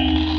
you